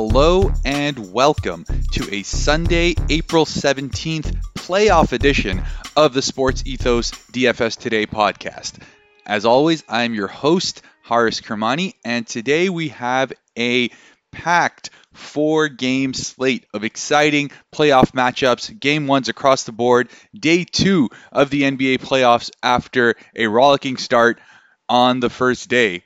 Hello and welcome to a Sunday, April 17th playoff edition of the Sports Ethos DFS Today podcast. As always, I'm your host, Haaris Kermani, and today we have a packed four game slate of exciting playoff matchups, game ones across the board, day two of the NBA playoffs after a rollicking start on the first day.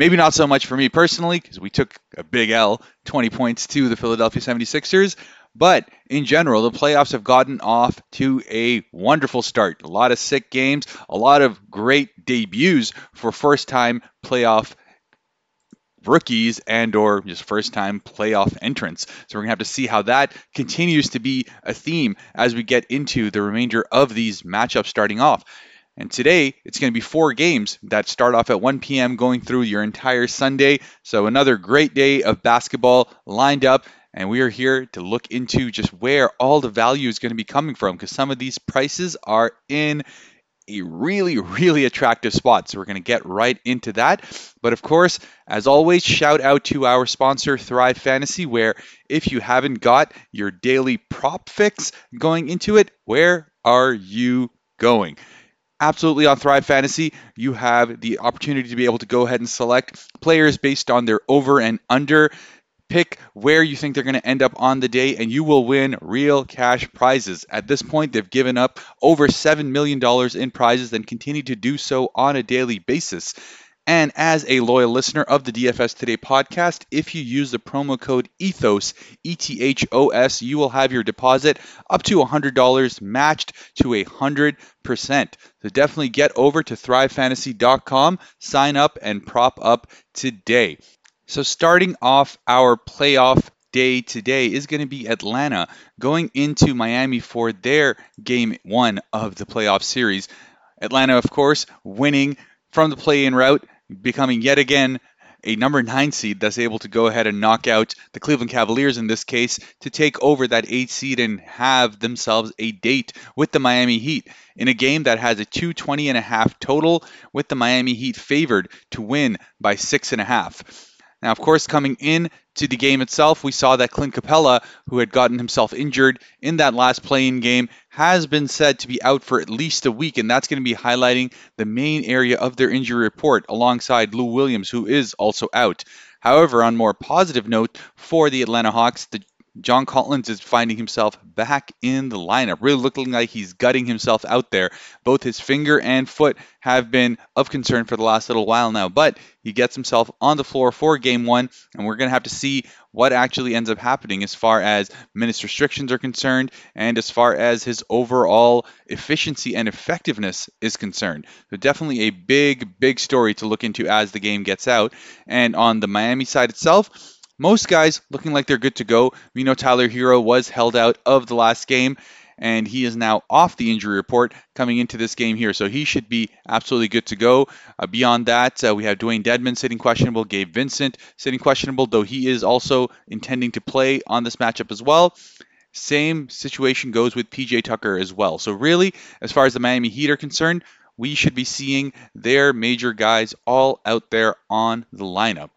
Maybe not so much for me personally, because we took a big L, 20 points to the Philadelphia 76ers. But in general, the playoffs have gotten off to a wonderful start. A lot of sick games, a lot of great debuts for first time playoff rookies and or just first time playoff entrants. So we're going to have to see how that continues to be a theme as we get into the remainder of these matchups starting off. And today, it's going to be four games that start off at 1 p.m. going through your entire Sunday. So, another great day of basketball lined up. And we are here to look into just where all the value is going to be coming from because some of these prices are in a really, really attractive spot. So, we're going to get right into that. But of course, as always, shout out to our sponsor, Thrive Fantasy, where if you haven't got your daily prop fix going into it, where are you going? Absolutely on Thrive Fantasy, you have the opportunity to be able to go ahead and select players based on their over and under. Pick where you think they're going to end up on the day, and you will win real cash prizes. At this point, they've given up over $7 million in prizes and continue to do so on a daily basis. And as a loyal listener of the DFS Today podcast, if you use the promo code ETHOS, E T H O S, you will have your deposit up to $100 matched to 100%. So definitely get over to thrivefantasy.com, sign up, and prop up today. So starting off our playoff day today is going to be Atlanta going into Miami for their game one of the playoff series. Atlanta, of course, winning from the play in route, becoming yet again a number nine seed that's able to go ahead and knock out the Cleveland Cavaliers in this case to take over that eight seed and have themselves a date with the Miami Heat in a game that has a 220 and a half total with the Miami Heat favored to win by six and a half. Now, of course, coming in to the game itself, we saw that Clint Capela, who had gotten himself injured in that last playing game, has been said to be out for at least a week, and that's going to be highlighting the main area of their injury report alongside Lou Williams, who is also out. However, on more positive note for the Atlanta Hawks, the John Collins is finding himself back in the lineup, really looking like he's gutting himself out there. Both his finger and foot have been of concern for the last little while now, but he gets himself on the floor for game one, and we're going to have to see what actually ends up happening as far as minutes restrictions are concerned and as far as his overall efficiency and effectiveness is concerned. So, definitely a big, big story to look into as the game gets out. And on the Miami side itself, most guys looking like they're good to go. We know Tyler Herro was held out of the last game, and he is now off the injury report coming into this game here. So he should be absolutely good to go. Uh, beyond that, uh, we have Dewayne Dedmon sitting questionable, Gabe Vincent sitting questionable, though he is also intending to play on this matchup as well. Same situation goes with PJ Tucker as well. So, really, as far as the Miami Heat are concerned, we should be seeing their major guys all out there on the lineup.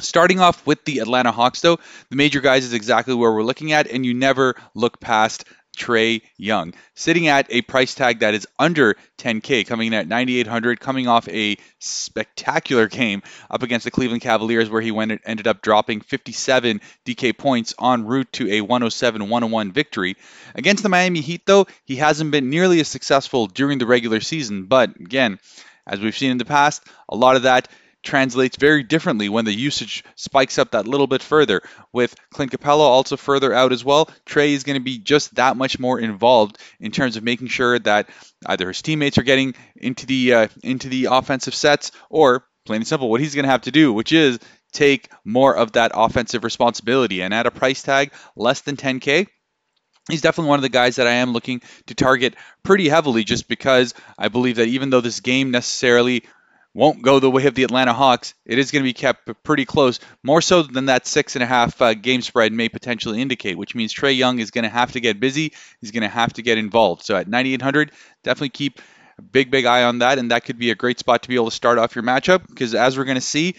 Starting off with the Atlanta Hawks, though, the major guys is exactly where we're looking at, and you never look past Trae Young, sitting at a price tag that is under 10K, coming in at 9,800, coming off a spectacular game up against the Cleveland Cavaliers, where he went ended up dropping 57 DK points en route to a 107-101 victory. Against the Miami Heat, though, he hasn't been nearly as successful during the regular season, but again, as we've seen in the past, a lot of that translates very differently when the usage spikes up that little bit further. With Clint Capela also further out as well, Trae is going to be just that much more involved in terms of making sure that either his teammates are getting into the uh, into the offensive sets or plain and simple what he's going to have to do, which is take more of that offensive responsibility. And at a price tag less than 10K, he's definitely one of the guys that I am looking to target pretty heavily just because I believe that even though this game necessarily won't go the way of the Atlanta Hawks. It is going to be kept pretty close, more so than that six and a half uh, game spread may potentially indicate, which means Trae Young is going to have to get busy. He's going to have to get involved. So at 9,800, definitely keep a big, big eye on that, and that could be a great spot to be able to start off your matchup because as we're going to see,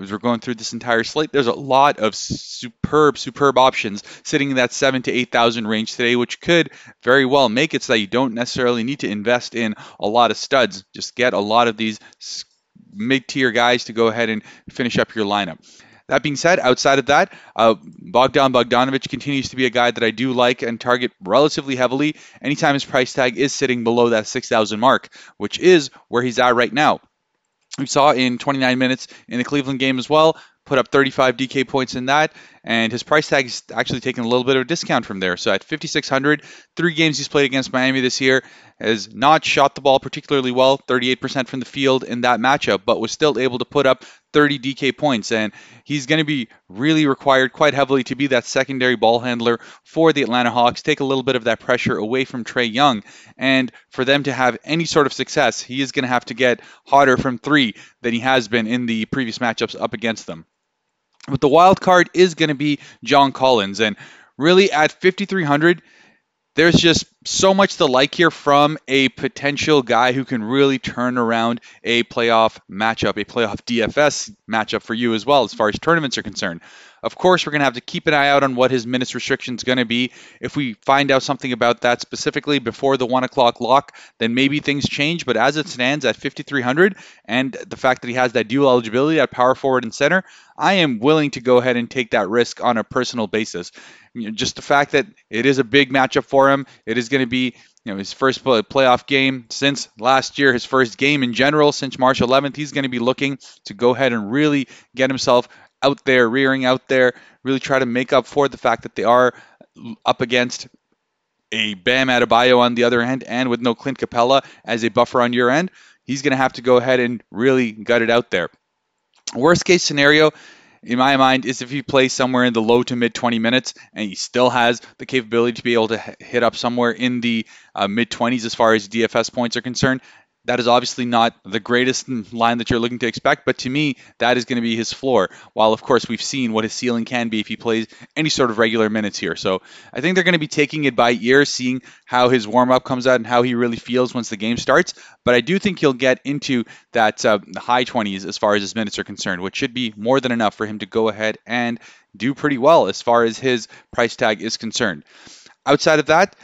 as we're going through this entire slate, there's a lot of superb, superb options sitting in that seven to eight thousand range today, which could very well make it so that you don't necessarily need to invest in a lot of studs. Just get a lot of these mid-tier guys to go ahead and finish up your lineup. That being said, outside of that, uh, Bogdan Bogdanovic continues to be a guy that I do like and target relatively heavily anytime his price tag is sitting below that 6,000 mark, which is where he's at right now. We saw in 29 minutes in the Cleveland game as well, put up 35 DK points in that, and his price tag is actually taking a little bit of a discount from there. So at 5,600, three games he's played against Miami this year, has not shot the ball particularly well, 38% from the field in that matchup, but was still able to put up 30 DK points. And he's going to be really required quite heavily to be that secondary ball handler for the Atlanta Hawks, take a little bit of that pressure away from Trae Young. And for them to have any sort of success, he is going to have to get hotter from three than he has been in the previous matchups up against them. But the wild card is going to be John Collins. And really at 5,300, there's just so much to like here from a potential guy who can really turn around a playoff matchup, a playoff DFS matchup for you as well, as far as tournaments are concerned. Of course, we're going to have to keep an eye out on what his minutes restriction is going to be. If we find out something about that specifically before the one o'clock lock, then maybe things change. But as it stands at 5,300 and the fact that he has that dual eligibility at power forward and center, I am willing to go ahead and take that risk on a personal basis. You know, just the fact that it is a big matchup for him, it is going to be you know his first playoff game since last year, his first game in general since March 11th. He's going to be looking to go ahead and really get himself out there, rearing out there, really try to make up for the fact that they are up against a Bam Adebayo on the other end, and with no Clint Capela as a buffer on your end, he's going to have to go ahead and really gut it out there. Worst case scenario, in my mind, is if he plays somewhere in the low to mid 20 minutes and he still has the capability to be able to hit up somewhere in the uh, mid 20s as far as DFS points are concerned, that is obviously not the greatest line that you're looking to expect, but to me, that is going to be his floor. While, of course, we've seen what his ceiling can be if he plays any sort of regular minutes here. So I think they're going to be taking it by ear, seeing how his warm up comes out and how he really feels once the game starts. But I do think he'll get into that uh, high 20s as far as his minutes are concerned, which should be more than enough for him to go ahead and do pretty well as far as his price tag is concerned. Outside of that,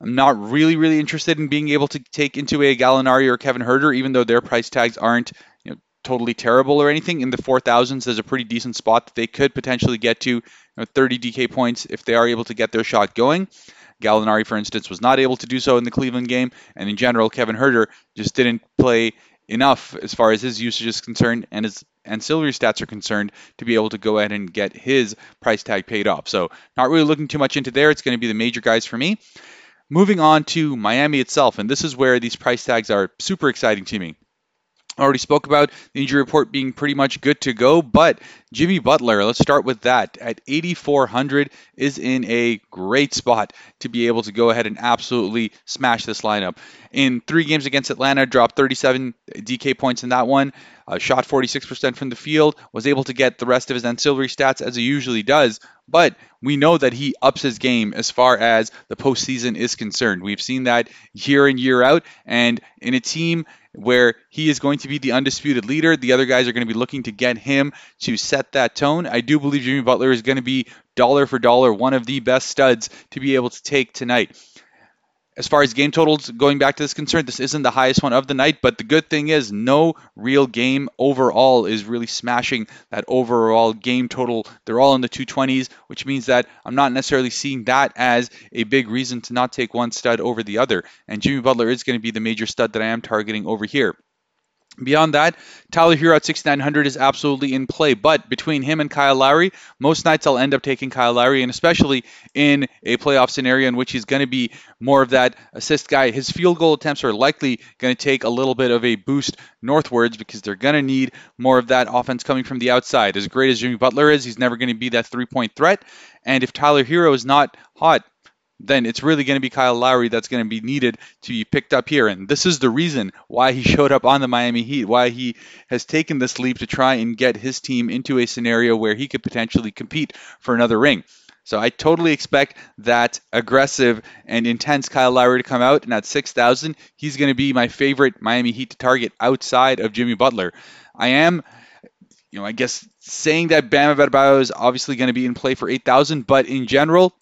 I'm not really, really interested in being able to take into a Gallinari or Kevin Huerter, even though their price tags aren't you know, totally terrible or anything. In the 4,000s, there's a pretty decent spot that they could potentially get to you know, 30 DK points if they are able to get their shot going. Gallinari, for instance, was not able to do so in the Cleveland game, and in general, Kevin Huerter just didn't play enough as far as his usage is concerned and his ancillary stats are concerned to be able to go ahead and get his price tag paid off. So, not really looking too much into there. It's going to be the major guys for me. Moving on to Miami itself, and this is where these price tags are super exciting to me. I already spoke about the injury report being pretty much good to go, but Jimmy Butler, let's start with that. At 8,400 is in a great spot to be able to go ahead and absolutely smash this lineup. In three games against Atlanta, dropped 37 DK points in that one, uh, shot 46% from the field, was able to get the rest of his ancillary stats as he usually does, but we know that he ups his game as far as the postseason is concerned. We've seen that year in, year out. And in a team where he is going to be the undisputed leader, the other guys are going to be looking to get him to set that tone. I do believe Jimmy Butler is going to be dollar for dollar one of the best studs to be able to take tonight as far as game totals going back to this concern, this isn't the highest one of the night, but the good thing is no real game overall is really smashing that overall game total. They're all in the 220s, which means that I'm not necessarily seeing that as a big reason to not take one stud over the other. And Jimmy Butler is going to be the major stud that I am targeting over here. Beyond that, Tyler Herro at 6,900 is absolutely in play. But between him and Kyle Lowry, most nights I'll end up taking Kyle Lowry, and especially in a playoff scenario in which he's going to be more of that assist guy. His field goal attempts are likely going to take a little bit of a boost northwards because they're going to need more of that offense coming from the outside. As great as Jimmy Butler is, he's never going to be that three point threat. And if Tyler Herro is not hot, then it's really going to be Kyle Lowry that's going to be needed to be picked up here. And this is the reason why he showed up on the Miami Heat, why he has taken this leap to try and get his team into a scenario where he could potentially compete for another ring. So I totally expect that aggressive and intense Kyle Lowry to come out, and at 6,000, he's going to be my favorite Miami Heat to target outside of Jimmy Butler. I am you know, I guess saying that Bam Adebayo is obviously going to be in play for 8,000, but in general,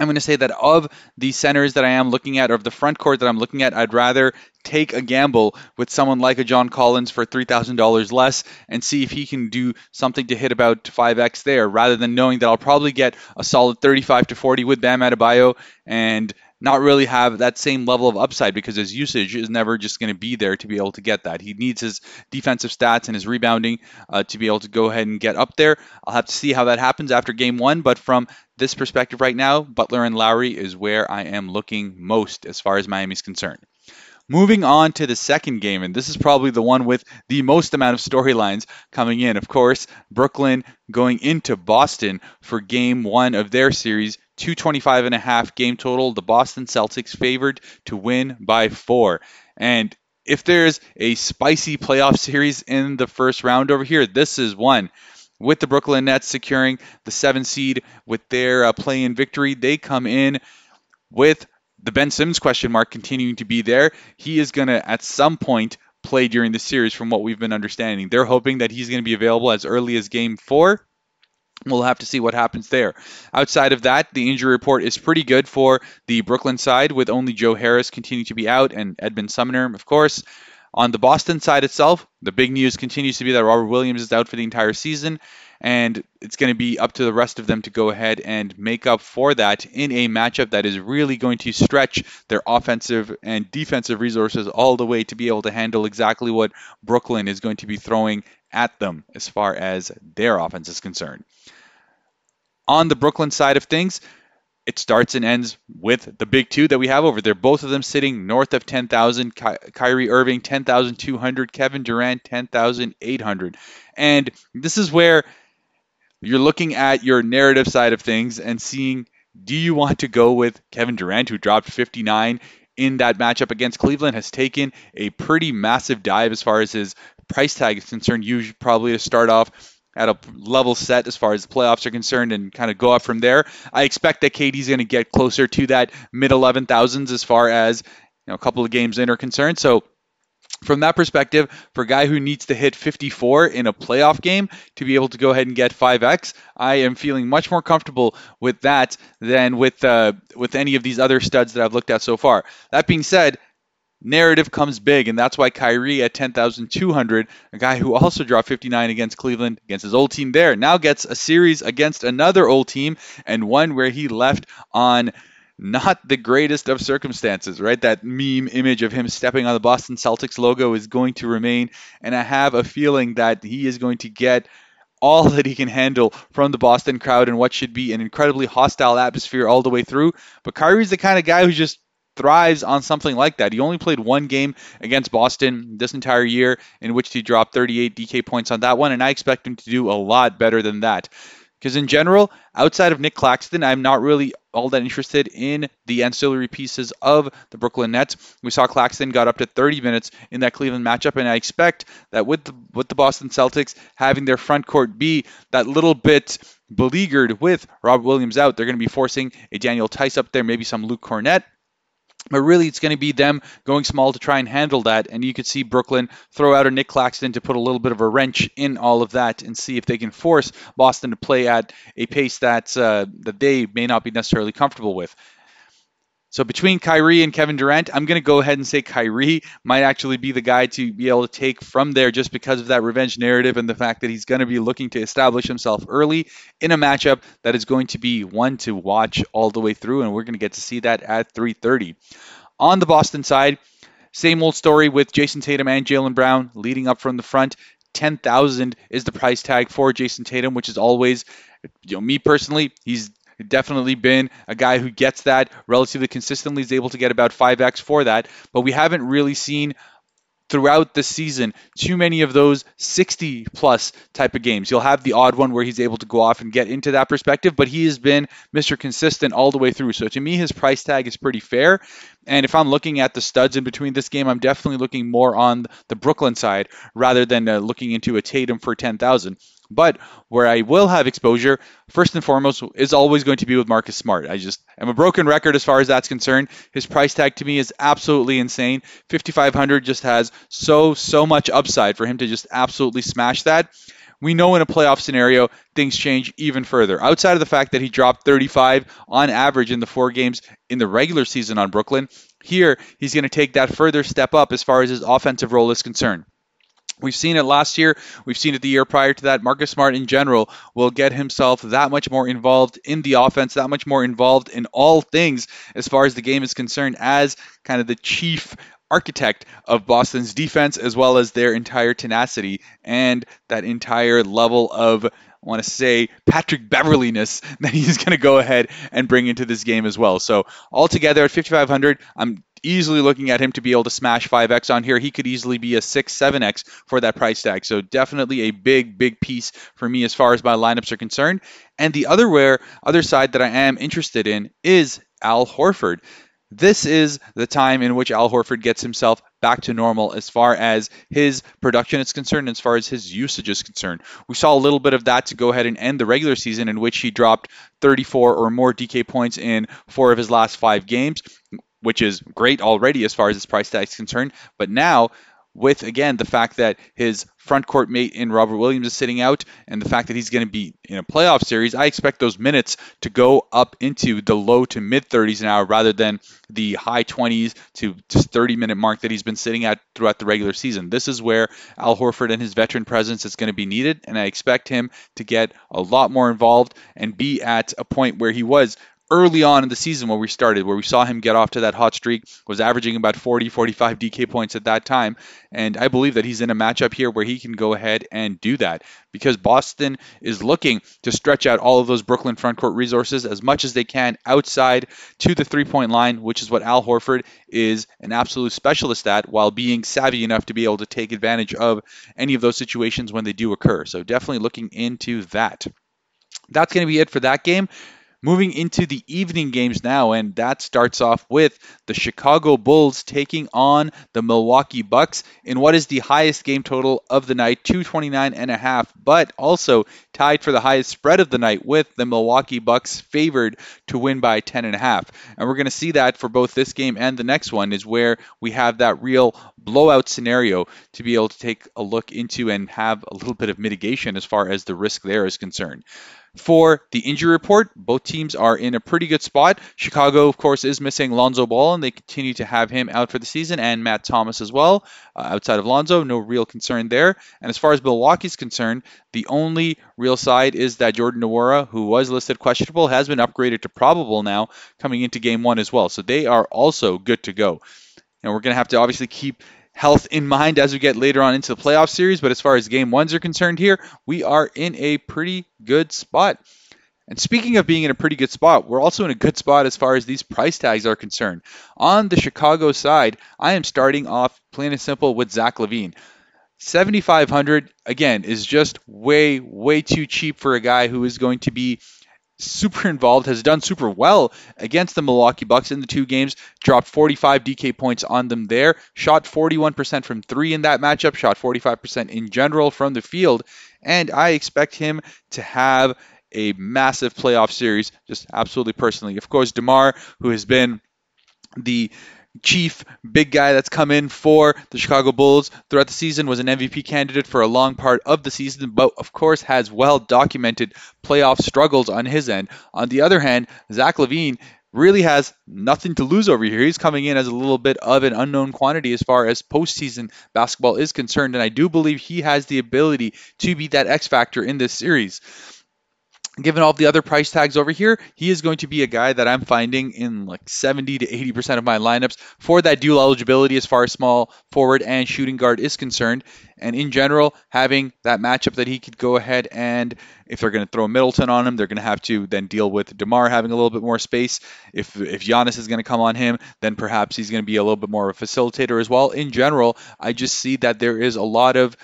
I'm going to say that of the centers that I am looking at, or of the front court that I'm looking at, I'd rather take a gamble with someone like a John Collins for $3,000 less and see if he can do something to hit about 5x there, rather than knowing that I'll probably get a solid 35 to 40 with Bam Adebayo and not really have that same level of upside because his usage is never just going to be there to be able to get that. He needs his defensive stats and his rebounding uh, to be able to go ahead and get up there. I'll have to see how that happens after game one, but from this perspective right now, Butler and Lowry is where I am looking most as far as Miami's concerned. Moving on to the second game, and this is probably the one with the most amount of storylines coming in. Of course, Brooklyn going into Boston for game one of their series 225 and a half game total. The Boston Celtics favored to win by four. And if there's a spicy playoff series in the first round over here, this is one. With the Brooklyn Nets securing the seven seed with their uh, play in victory, they come in with the Ben Simmons question mark continuing to be there. He is going to, at some point, play during the series from what we've been understanding. They're hoping that he's going to be available as early as game four. We'll have to see what happens there. Outside of that, the injury report is pretty good for the Brooklyn side, with only Joe Harris continuing to be out and Edmond Sumner, of course. On the Boston side itself, the big news continues to be that Robert Williams is out for the entire season, and it's going to be up to the rest of them to go ahead and make up for that in a matchup that is really going to stretch their offensive and defensive resources all the way to be able to handle exactly what Brooklyn is going to be throwing at them as far as their offense is concerned. On the Brooklyn side of things, it starts and ends with the big two that we have over there. Both of them sitting north of 10,000. Ky- Kyrie Irving, 10,200. Kevin Durant, 10,800. And this is where you're looking at your narrative side of things and seeing do you want to go with Kevin Durant, who dropped 59 in that matchup against Cleveland, has taken a pretty massive dive as far as his price tag is concerned. You probably to start off at a level set as far as the playoffs are concerned and kind of go up from there. I expect that KD's going to get closer to that mid 11,000s as far as you know, a couple of games in are concerned. So from that perspective, for a guy who needs to hit 54 in a playoff game to be able to go ahead and get 5x, I am feeling much more comfortable with that than with uh, with any of these other studs that I've looked at so far. That being said, narrative comes big, and that's why Kyrie at 10,200, a guy who also dropped 59 against Cleveland, against his old team there, now gets a series against another old team, and one where he left on not the greatest of circumstances, right? That meme image of him stepping on the Boston Celtics logo is going to remain, and I have a feeling that he is going to get all that he can handle from the Boston crowd and what should be an incredibly hostile atmosphere all the way through. But Kyrie's the kind of guy who just thrives on something like that. He only played one game against Boston this entire year in which he dropped 38 DK points on that one, and I expect him to do a lot better than that. Because in general, outside of Nick Claxton, I'm not really all that interested in the ancillary pieces of the Brooklyn Nets. We saw Claxton got up to 30 minutes in that Cleveland matchup, and I expect that with the, with the Boston Celtics having their front court be that little bit beleaguered with Rob Williams out, they're going to be forcing a Daniel Theis up there, maybe some Luke Kornet, but really, it's going to be them going small to try and handle that. And you could see Brooklyn throw out a Nick Claxton to put a little bit of a wrench in all of that and see if they can force Boston to play at a pace that's, uh, that they may not be necessarily comfortable with. So between Kyrie and Kevin Durant, I'm going to go ahead and say Kyrie might actually be the guy to be able to take from there just because of that revenge narrative and the fact that he's going to be looking to establish himself early in a matchup that is going to be one to watch all the way through, and we're going to get to see that at 3:30. On the Boston side, same old story with Jayson Tatum and Jaylen Brown leading up from the front. 10,000 is the price tag for Jayson Tatum, which is always, you know, me personally, he's definitely been a guy who gets that relatively consistently, is able to get about 5x for that. But we haven't really seen throughout the season too many of those 60 plus type of games. You'll have the odd one where he's able to go off and get into that perspective, but he has been Mr. Consistent all the way through. So to me, his price tag is pretty fair. And if I'm looking at the studs in between this game, I'm definitely looking more on the Brooklyn side rather than uh, looking into a Tatum for 10,000. But where I will have exposure, first and foremost, is always going to be with Marcus Smart. I just am a broken record as far as that's concerned. His price tag to me is absolutely insane. 5,500 just has so, so much upside for him to just absolutely smash that. we know in a playoff scenario, things change even further. Outside of the fact that he dropped 35 on average in the four games in the regular season on Brooklyn, here he's going to take that further step up as far as his offensive role is concerned. We've seen it last year. We've seen it the year prior to that. Marcus Smart, in general, will get himself that much more involved in the offense, that much more involved in all things as far as the game is concerned, as kind of the chief architect of Boston's defense, as well as their entire tenacity and that entire level of I want to say Patrick Beverleyness that he's going to go ahead and bring into this game as well. So altogether at 5500, I'm easily looking at him to be able to smash 5x on here. He could easily be a 6, 7x for that price tag. So definitely a big, big piece for me as far as my lineups are concerned. And the other where other side that I am interested in is Al Horford. This is the time in which Al Horford gets himself back to normal as far as his production is concerned, as far as his usage is concerned. We saw a little bit of that to go ahead and end the regular season, in which he dropped 34 or more DK points in four of his last five games, which is great already as far as his price tag is concerned. But now with again the fact that his front court mate in Robert Williams is sitting out and the fact that he's going to be in a playoff series, I expect those minutes to go up into the low to mid 30s now rather than the high 20s to just 30 minute mark that he's been sitting at throughout the regular season. This is where Al Horford and his veteran presence is going to be needed and I expect him to get a lot more involved and be at a point where he was early on in the season where we started, where we saw him get off to that hot streak, was averaging about 40, 45 DK points at that time. And I believe that he's in a matchup here where he can go ahead and do that because Boston is looking to stretch out all of those Brooklyn frontcourt resources as much as they can outside to the three point line, which is what Al Horford is an absolute specialist at, while being savvy enough to be able to take advantage of any of those situations when they do occur. So definitely looking into that. That's going to be it for that game. Moving into the evening games now, and that starts off with the Chicago Bulls taking on the Milwaukee Bucks in what is the highest game total of the night, 229 and a half, but also tied for the highest spread of the night with the Milwaukee Bucks favored to win by 10 and a half. And we're going to see that for both this game and the next one is where we have that real blowout scenario to be able to take a look into and have a little bit of mitigation as far as the risk there is concerned. For the injury report, both teams are in a pretty good spot. Chicago, of course, is missing Lonzo Ball, and they continue to have him out for the season, and Matt Thomas as well. Uh, outside of Lonzo, no real concern there. And as far as Milwaukee's concerned, the only real side is that Jordan Nwora, who was listed questionable, has been upgraded to probable now coming into game one as well. So they are also good to go. And we're going to have to obviously keep health in mind as we get later on into the playoff series. But as far as game ones are concerned here, we are in a pretty good spot. And speaking of being in a pretty good spot, we're also in a good spot as far as these price tags are concerned. On the Chicago side, I am starting off plain and simple with Zach LaVine. 7500 again is just way way too cheap for a guy who is going to be super involved, has done super well against the Milwaukee Bucks in the two games, dropped 45 DK points on them there, shot 41% from three in that matchup, shot 45% in general from the field, and I expect him to have a massive playoff series, just absolutely personally. Of course, DeMar, who has been the chief big guy that's come in for the Chicago Bulls throughout the season, was an MVP candidate for a long part of the season, but of course has well documented playoff struggles on his end. On the other hand, Zach LaVine really has nothing to lose over here. He's coming in as a little bit of an unknown quantity as far as postseason basketball is concerned, and I do believe he has the ability to be that X factor in this series given all the other price tags over here, he is going to be a guy that I'm finding in like 70 to 80% of my lineups for that dual eligibility as far as small forward and shooting guard is concerned. And in general, having that matchup that he could go ahead and if they're going to throw Middleton on him, they're going to have to then deal with DeMar having a little bit more space. If if Giannis is going to come on him, then perhaps he's going to be a little bit more of a facilitator as well. In general, I just see that there is a lot of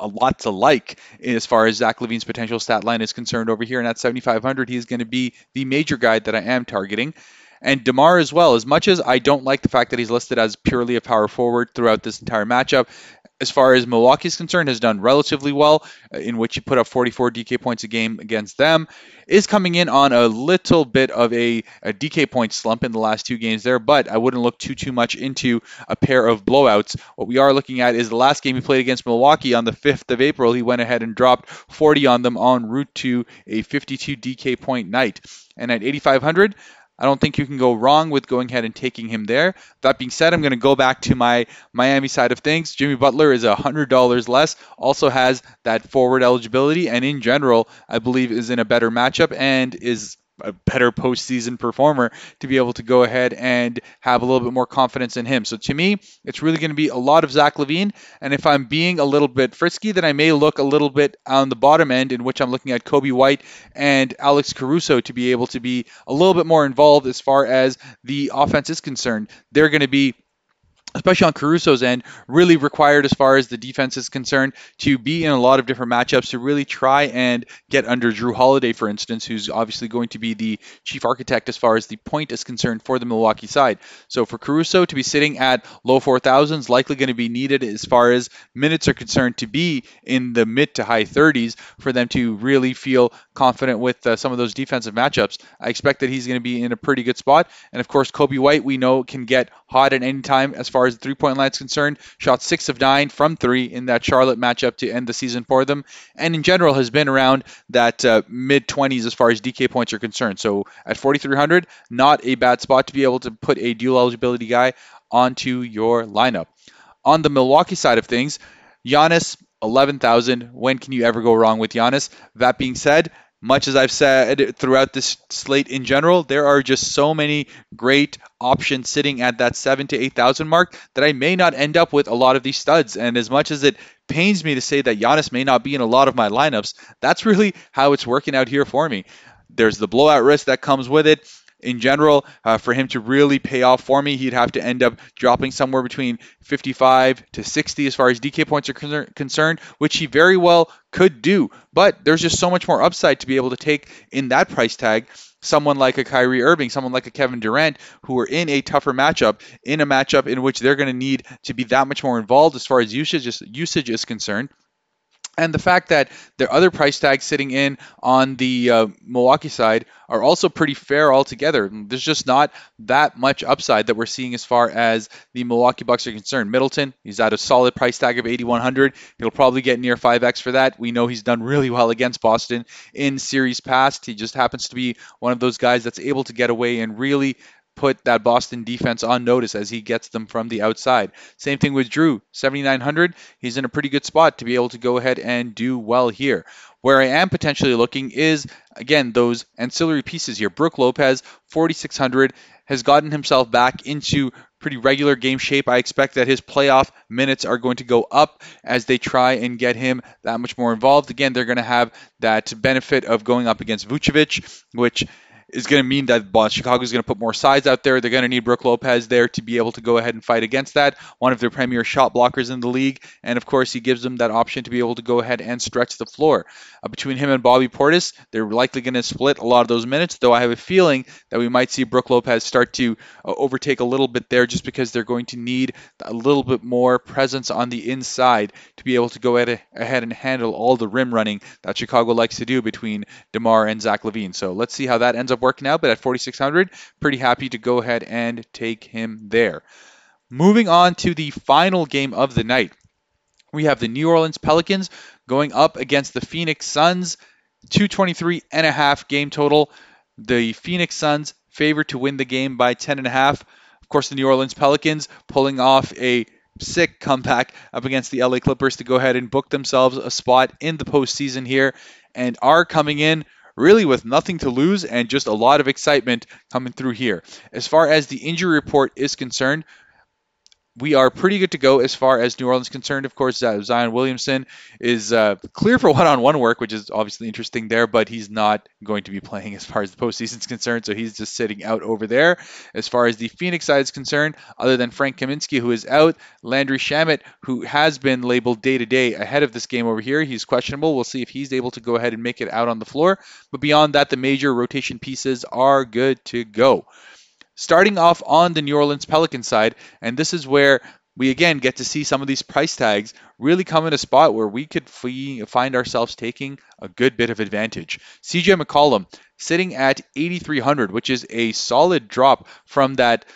a lot to like as far as Zach LaVine's potential stat line is concerned over here. And at 7,500, he's going to be the major guide that I am targeting. And DeMar as well, as much as I don't like the fact that he's listed as purely a power forward throughout this entire matchup, as far as Milwaukee is concerned, has done relatively well, uh, in which he put up 44 DK points a game against them. Is coming in on a little bit of a, a DK point slump in the last two games there, but I wouldn't look too too much into a pair of blowouts. What we are looking at is the last game he played against Milwaukee on the 5th of April. He went ahead and dropped 40 on them en route to a 52 DK point night. And at 8,500, I don't think you can go wrong with going ahead and taking him there. That being said, I'm going to go back to my Miami side of things. Jimmy Butler is $100 less, also has that forward eligibility, and in general, I believe is in a better matchup and is a better postseason performer to be able to go ahead and have a little bit more confidence in him. So to me, it's really going to be a lot of Zach LaVine. And if I'm being a little bit frisky, then I may look a little bit on the bottom end, in which I'm looking at Coby White and Alex Caruso to be able to be a little bit more involved as far as the offense is concerned. They're going to be especially on Caruso's end, really required as far as the defense is concerned to be in a lot of different matchups to really try and get under Jrue Holiday, for instance, who's obviously going to be the chief architect as far as the point is concerned for the Milwaukee side. So for Caruso to be sitting at low 4,000s, likely going to be needed as far as minutes are concerned to be in the mid to high 30s for them to really feel confident with uh, some of those defensive matchups. I expect that he's going to be in a pretty good spot. And of course, Coby White, we know, can get hot at any time as far as the three point line is concerned. Shot six of nine from three in that Charlotte matchup to end the season for them. And in general, has been around that uh, mid 20s as far as DK points are concerned. So at 4,300, not a bad spot to be able to put a dual eligibility guy onto your lineup. On the Milwaukee side of things, Giannis, 11,000. When can you ever go wrong with Giannis? That being said, much as I've said throughout this slate in general, there are just so many great options sitting at that seven to eight thousand mark that I may not end up with a lot of these studs. And as much as it pains me to say that Giannis may not be in a lot of my lineups, that's really how it's working out here for me. There's the blowout risk that comes with it in general, uh, for him to really pay off for me, he'd have to end up dropping somewhere between 55 to 60 as far as DK points are con- concerned, which he very well could do. But there's just so much more upside to be able to take in that price tag. Someone like a Kyrie Irving, someone like a Kevin Durant, who are in a tougher matchup, in a matchup in which they're going to need to be that much more involved as far as usage is, usage is concerned and the fact that their other price tags sitting in on the uh, Milwaukee side are also pretty fair altogether. There's just not that much upside that we're seeing as far as the Milwaukee Bucks are concerned. Middleton, he's at a solid price tag of 8100. He'll probably get near 5x for that. We know he's done really well against Boston in series past. He just happens to be one of those guys that's able to get away and really put that Boston defense on notice as he gets them from the outside. Same thing with Jrue, 7,900. He's in a pretty good spot to be able to go ahead and do well here. Where I am potentially looking is, again, those ancillary pieces here. Brook Lopez, 4,600, has gotten himself back into pretty regular game shape. I expect that his playoff minutes are going to go up as they try and get him that much more involved. Again, they're going to have that benefit of going up against Vucevic, which is going to mean that Chicago is going to put more size out there. They're going to need Brook Lopez there to be able to go ahead and fight against that. One of their premier shot blockers in the league, and of course, he gives them that option to be able to go ahead and stretch the floor. Uh, between him and Bobby Portis, they're likely going to split a lot of those minutes. Though I have a feeling that we might see Brook Lopez start to uh, overtake a little bit there, just because they're going to need a little bit more presence on the inside to be able to go ahead and handle all the rim running that Chicago likes to do between DeMar and Zach LaVine. So let's see how that ends up up working out, but at 4,600, pretty happy to go ahead and take him there. Moving on to the final game of the night, we have the New Orleans Pelicans going up against the Phoenix Suns. 223 and a half game total. The Phoenix Suns favored to win the game by 10 and a half. Of course, the New Orleans Pelicans pulling off a sick comeback up against the LA Clippers to go ahead and book themselves a spot in the postseason here and are coming in really with nothing to lose and just a lot of excitement coming through here. As far as the injury report is concerned, we are pretty good to go as far as New Orleans concerned. Of course, uh, Zion Williamson is uh, clear for one-on-one work, which is obviously interesting there, but he's not going to be playing as far as the postseason is concerned, so he's just sitting out over there. As far as the Phoenix side is concerned, other than Frank Kaminsky, who is out, Landry Shamet, who has been labeled day-to-day ahead of this game over here, he's questionable. We'll see if he's able to go ahead and make it out on the floor. But beyond that, the major rotation pieces are good to go. Starting off on the New Orleans Pelican side, and this is where we again get to see some of these price tags really come in a spot where we could find ourselves taking a good bit of advantage. CJ McCollum sitting at 8,300, which is a solid drop from that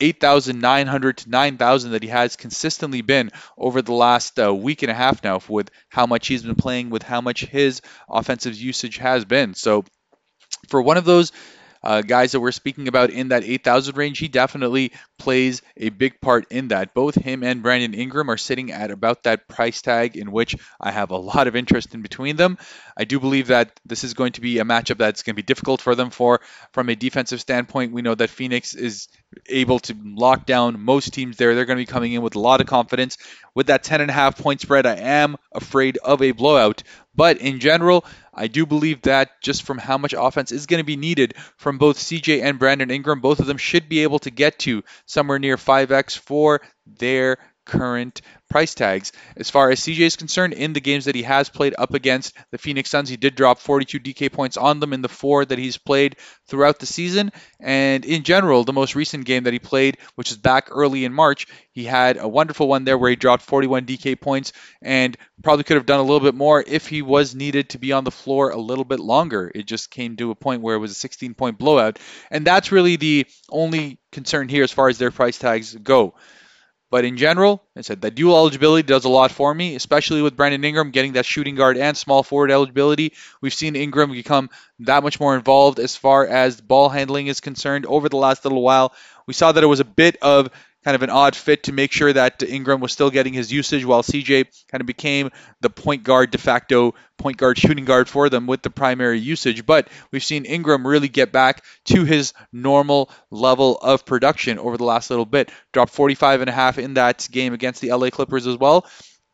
8,900 to 9,000 that he has consistently been over the last uh, week and a half now with how much he's been playing, with how much his offensive usage has been. So, for one of those uh, guys that we're speaking about in that 8,000 range, he definitely plays a big part in that. Both him and Brandon Ingram are sitting at about that price tag in which I have a lot of interest in between them. I do believe that this is going to be a matchup that's going to be difficult for them for from a defensive standpoint. We know that Phoenix is able to lock down most teams there. They're going to be coming in with a lot of confidence. With that 10.5 point spread, I am afraid of a blowout. But in general, I do believe that just from how much offense is going to be needed from both CJ and Brandon Ingram, both of them should be able to get to somewhere near 5x for their current price tags. As far as CJ is concerned, in the games that he has played up against the Phoenix Suns, he did drop 42 DK points on them in the four that he's played throughout the season. And in general, the most recent game that he played, which is back early in March, he had a wonderful one there where he dropped 41 DK points and probably could have done a little bit more if he was needed to be on the floor a little bit longer. It just came to a point where it was a 16 point blowout. And that's really the only concern here as far as their price tags go. But in general, I said that dual eligibility does a lot for me, especially with Brandon Ingram getting that shooting guard and small forward eligibility. We've seen Ingram become that much more involved as far as ball handling is concerned over the last little while. We saw that it was a bit of kind of an odd fit to make sure that Ingram was still getting his usage while CJ kind of became the point guard de facto point guard shooting guard for them with the primary usage. But we've seen Ingram really get back to his normal level of production over the last little bit. Dropped 45 and a half in that game against the LA Clippers as well.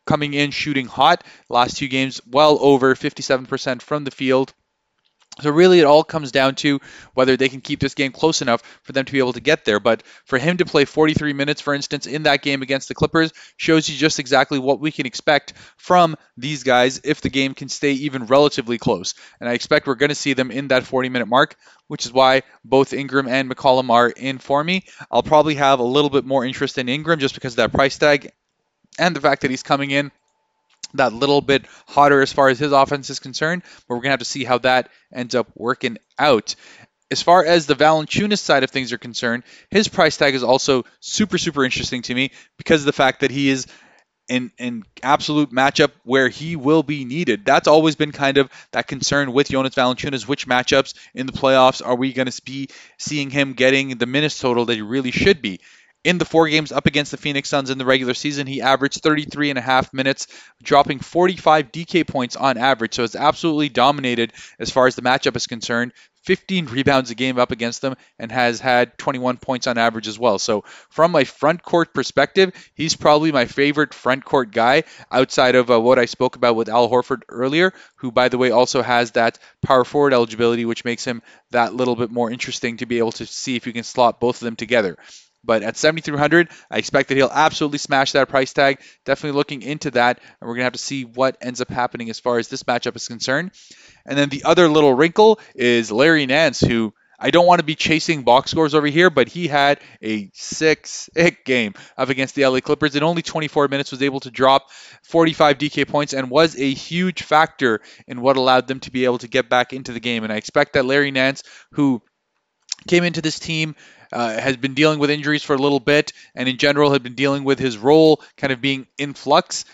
Coming in shooting hot. Last two games, well over 57% from the field. So really, it all comes down to whether they can keep this game close enough for them to be able to get there. But for him to play 43 minutes, for instance, in that game against the Clippers, shows you just exactly what we can expect from these guys if the game can stay even relatively close. And I expect we're going to see them in that 40-minute mark, which is why both Ingram and McCollum are in for me. I'll probably have a little bit more interest in Ingram just because of that price tag and the fact that he's coming in that little bit hotter as far as his offense is concerned, but we're going to have to see how that ends up working out. As far as the Valanciunas side of things are concerned, his price tag is also super, super interesting to me because of the fact that he is in an absolute matchup where he will be needed. That's always been kind of that concern with Jonas Valanciunas. Which matchups in the playoffs are we going to be seeing him getting the minutes total that he really should be? In the four games up against the Phoenix Suns in the regular season, he averaged 33 and a half minutes, dropping 45 DK points on average. So it's absolutely dominated as far as the matchup is concerned. 15 rebounds a game up against them and has had 21 points on average as well. So, from my front court perspective, he's probably my favorite front court guy outside of uh, what I spoke about with Al Horford earlier, who, by the way, also has that power forward eligibility, which makes him that little bit more interesting to be able to see if you can slot both of them together. But at 7,300, I expect that he'll absolutely smash that price tag. Definitely looking into that, and we're going to have to see what ends up happening as far as this matchup is concerned. And then the other little wrinkle is Larry Nance, who I don't want to be chasing box scores over here, but he had a six hit game up against the LA Clippers. In only 24 minutes, was able to drop 45 DK points and was a huge factor in what allowed them to be able to get back into the game. And I expect that Larry Nance, who came into this team uh, has been dealing with injuries for a little bit, and in general had been dealing with his role kind of being in flux.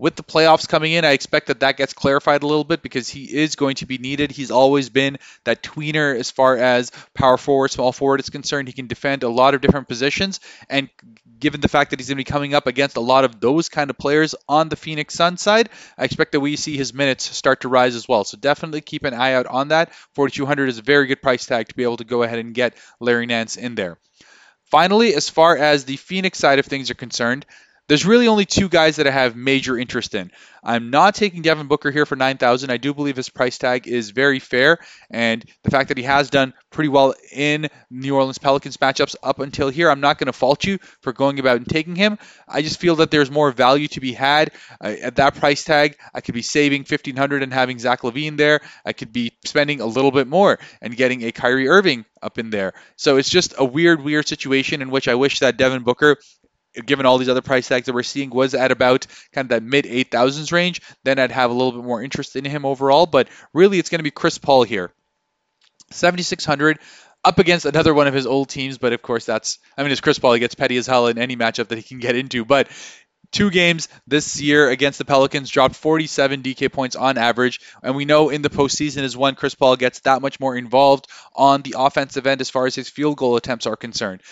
With the playoffs coming in, I expect that that gets clarified a little bit because he is going to be needed. He's always been that tweener as far as power forward, small forward is concerned. He can defend a lot of different positions, and given the fact that he's going to be coming up against a lot of those kind of players on the Phoenix Sun side, I expect that we see his minutes start to rise as well. So definitely keep an eye out on that. 4,200 is a very good price tag to be able to go ahead and get Larry Nance in there. Finally, as far as the Phoenix side of things are concerned, there's really only two guys that I have major interest in. I'm not taking Devin Booker here for 9,000. I do believe his price tag is very fair, and the fact that he has done pretty well in New Orleans Pelicans matchups up until here, I'm not going to fault you for going about and taking him. I just feel that there's more value to be had uh, at that price tag. I could be saving 1,500 and having Zach LaVine there. I could be spending a little bit more and getting a Kyrie Irving up in there. So it's just a weird, weird situation in which I wish that Devin Booker given all these other price tags that we're seeing, was at about kind of that mid 8,000s range, then I'd have a little bit more interest in him overall. But really, it's going to be Chris Paul here. 7,600 up against another one of his old teams, but of course that's I mean it's Chris Paul. He gets petty as hell in any matchup that he can get into. But two games this year against the Pelicans dropped 47 DK points on average, and we know in the postseason is when Chris Paul gets that much more involved on the offensive end as far as his field goal attempts are concerned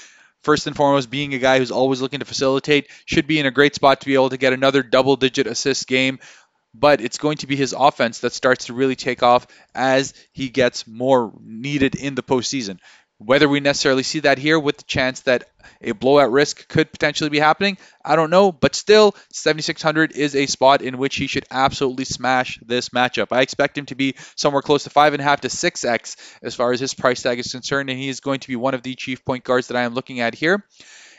first and foremost, being a guy who's always looking to facilitate, should be in a great spot to be able to get another double digit assist game. But it's going to be his offense that starts to really take off as he gets more needed in the postseason. Whether we necessarily see that here with the chance that a blowout risk could potentially be happening, I don't know. But still, 7,600 is a spot in which he should absolutely smash this matchup. I expect him to be somewhere close to 5.5 to 6x as far as his price tag is concerned, and he is going to be one of the chief point guards that I am looking at here.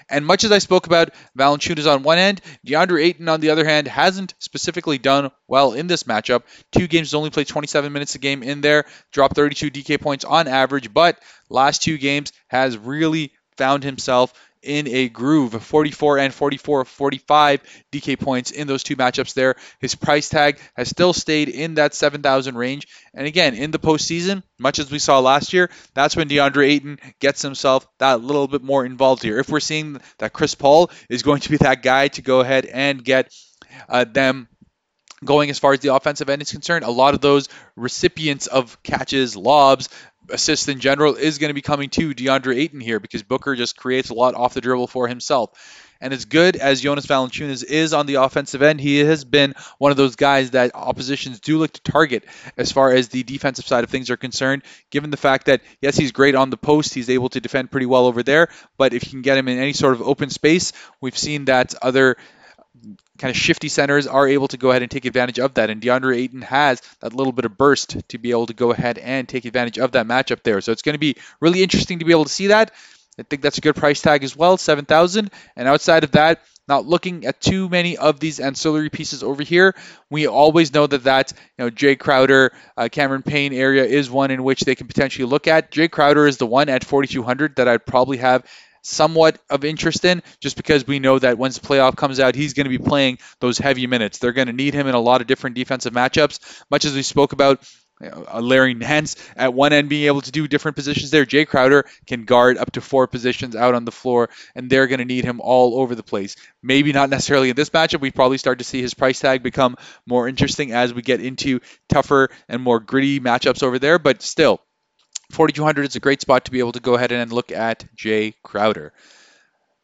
And much as I spoke about Valanciunas on one end, DeAndre Ayton on the other hand hasn't specifically done well in this matchup. Two games only played 27 minutes a game in there, dropped 32 DK points on average, but last two games has really found himself in a groove 44 and 44 45 DK points in those two matchups there. His price tag has still stayed in that 7,000 range. And again, in the postseason, much as we saw last year, that's when DeAndre Ayton gets himself that little bit more involved here. If we're seeing that Chris Paul is going to be that guy to go ahead and get uh, them going as far as the offensive end is concerned. A lot of those recipients of catches, lobs, assists in general is going to be coming to DeAndre Ayton here because Booker just creates a lot off the dribble for himself. And as good as Jonas Valanciunas is on the offensive end, he has been one of those guys that oppositions do look to target as far as the defensive side of things are concerned, given the fact that, yes, he's great on the post. He's able to defend pretty well over there. But if you can get him in any sort of open space, we've seen that other kind of shifty centers are able to go ahead and take advantage of that. And DeAndre Ayton has that little bit of burst to be able to go ahead and take advantage of that matchup there. So it's going to be really interesting to be able to see that. I think that's a good price tag as well, 7,000. And outside of that, not looking at too many of these ancillary pieces over here. We always know that that you know Jay Crowder, uh, Cameron Payne area is one in which they can potentially look at. Jay Crowder is the one at 4,200 that I'd probably have somewhat of interest in just because we know that once the playoff comes out, he's going to be playing those heavy minutes. They're going to need him in a lot of different defensive matchups, much as we spoke about. Uh, Larry Nance at one end being able to do different positions there. Jay Crowder can guard up to four positions out on the floor, and they're going to need him all over the place. Maybe not necessarily in this matchup. We probably start to see his price tag become more interesting as we get into tougher and more gritty matchups over there, but still, 4200 is a great spot to be able to go ahead and look at Jay Crowder.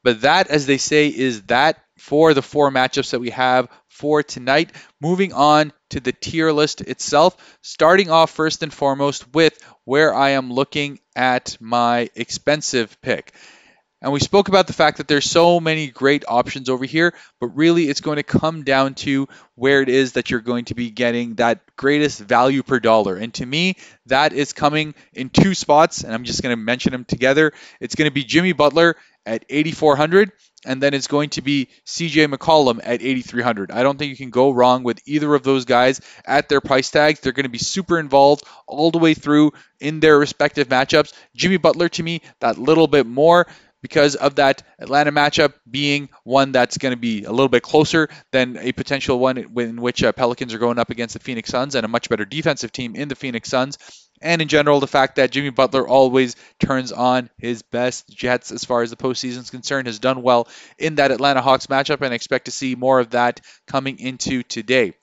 But that, as they say, is that for the four matchups that we have for tonight. Moving on to the tier list itself, starting off first and foremost with where I am looking at my expensive pick. And we spoke about the fact that there's so many great options over here, but really it's going to come down to where it is that you're going to be getting that greatest value per dollar. And to me, that is coming in two spots, and I'm just going to mention them together. It's going to be Jimmy Butler at 8400 and then it's going to be CJ McCollum at 8300. I don't think you can go wrong with either of those guys at their price tags. They're going to be super involved all the way through in their respective matchups. Jimmy Butler to me that little bit more because of that Atlanta matchup being one that's going to be a little bit closer than a potential one in which uh, Pelicans are going up against the Phoenix Suns and a much better defensive team in the Phoenix Suns. And in general, the fact that Jimmy Butler always turns on his best Jets as far as the postseason is concerned has done well in that Atlanta Hawks matchup, and expect to see more of that coming into today.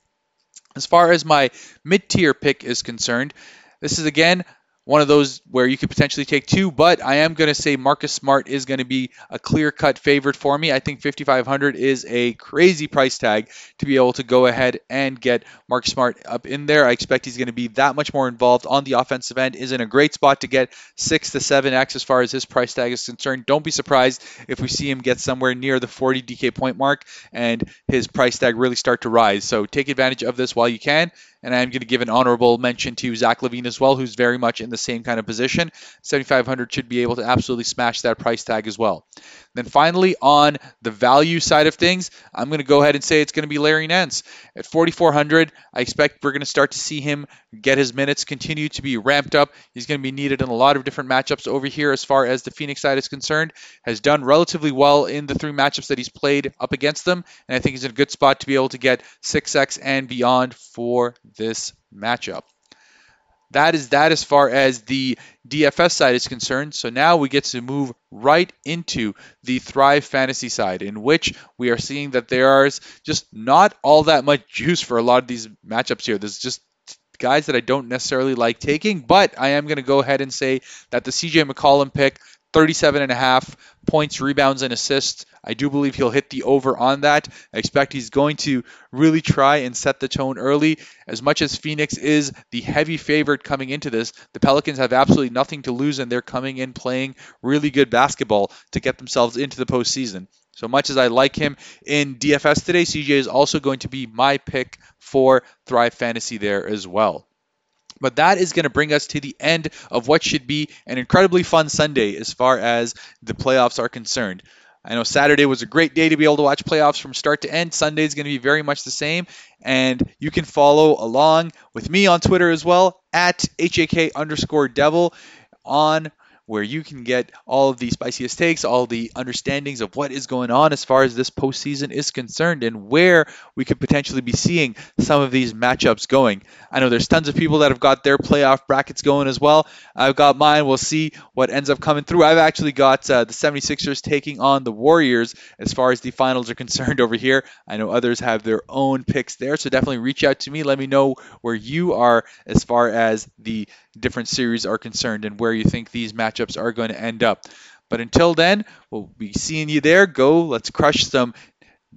As far as my mid tier pick is concerned, this is again one of those where you could potentially take two, but I am going to say Marcus Smart is going to be a clear cut favorite for me. I think 5,500 is a crazy price tag to be able to go ahead and get Marcus Smart up in there. I expect he's going to be that much more involved on the offensive end, is in a great spot to get 6 to 7x as far as his price tag is concerned. Don't be surprised if we see him get somewhere near the 40 DK point mark and his price tag really start to rise. So take advantage of this while you can. And I'm going to give an honorable mention to Zach LaVine as well, who's very much in the same kind of position. 7,500 should be able to absolutely smash that price tag as well. Then finally, on the value side of things, I'm going to go ahead and say it's going to be Larry Nance. At 4,400, I expect we're going to start to see him get his minutes continue to be ramped up. He's going to be needed in a lot of different matchups over here as far as the Phoenix side is concerned. Has done relatively well in the three matchups that he's played up against them, and I think he's in a good spot to be able to get 6x and beyond for this matchup that is that as far as the DFS side is concerned. So now we get to move right into the Thrive Fantasy side, in which we are seeing that there is just not all that much juice for a lot of these matchups here. There's just guys that I don't necessarily like taking, but I am going to go ahead and say that the CJ McCollum pick 37 and a half points, rebounds, and assists. I do believe he'll hit the over on that. I expect he's going to really try and set the tone early. As much as Phoenix is the heavy favorite coming into this, the Pelicans have absolutely nothing to lose, and they're coming in playing really good basketball to get themselves into the postseason. So much as I like him in DFS today, CJ is also going to be my pick for Thrive Fantasy there as well. But that is going to bring us to the end of what should be an incredibly fun Sunday as far as the playoffs are concerned. I know Saturday was a great day to be able to watch playoffs from start to end. Sunday is going to be very much the same. And you can follow along with me on Twitter as well at HAK underscore devil on where you can get all of the spiciest takes, all the understandings of what is going on as far as this postseason is concerned, and where we could potentially be seeing some of these matchups going. I know there's tons of people that have got their playoff brackets going as well. I've got mine. We'll see what ends up coming through. I've actually got uh, the 76ers taking on the Warriors as far as the finals are concerned over here. I know others have their own picks there, so definitely reach out to me. Let me know where you are as far as the different series are concerned and where you think these matchups are going to end up. But until then, we'll be seeing you there. Go, let's crush some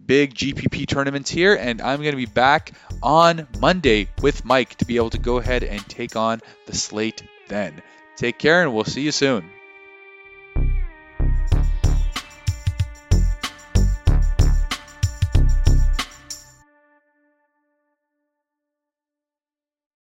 big GPP tournaments here, and I'm going to be back on Monday with Mike to be able to go ahead and take on the slate then. Take care, and we'll see you soon.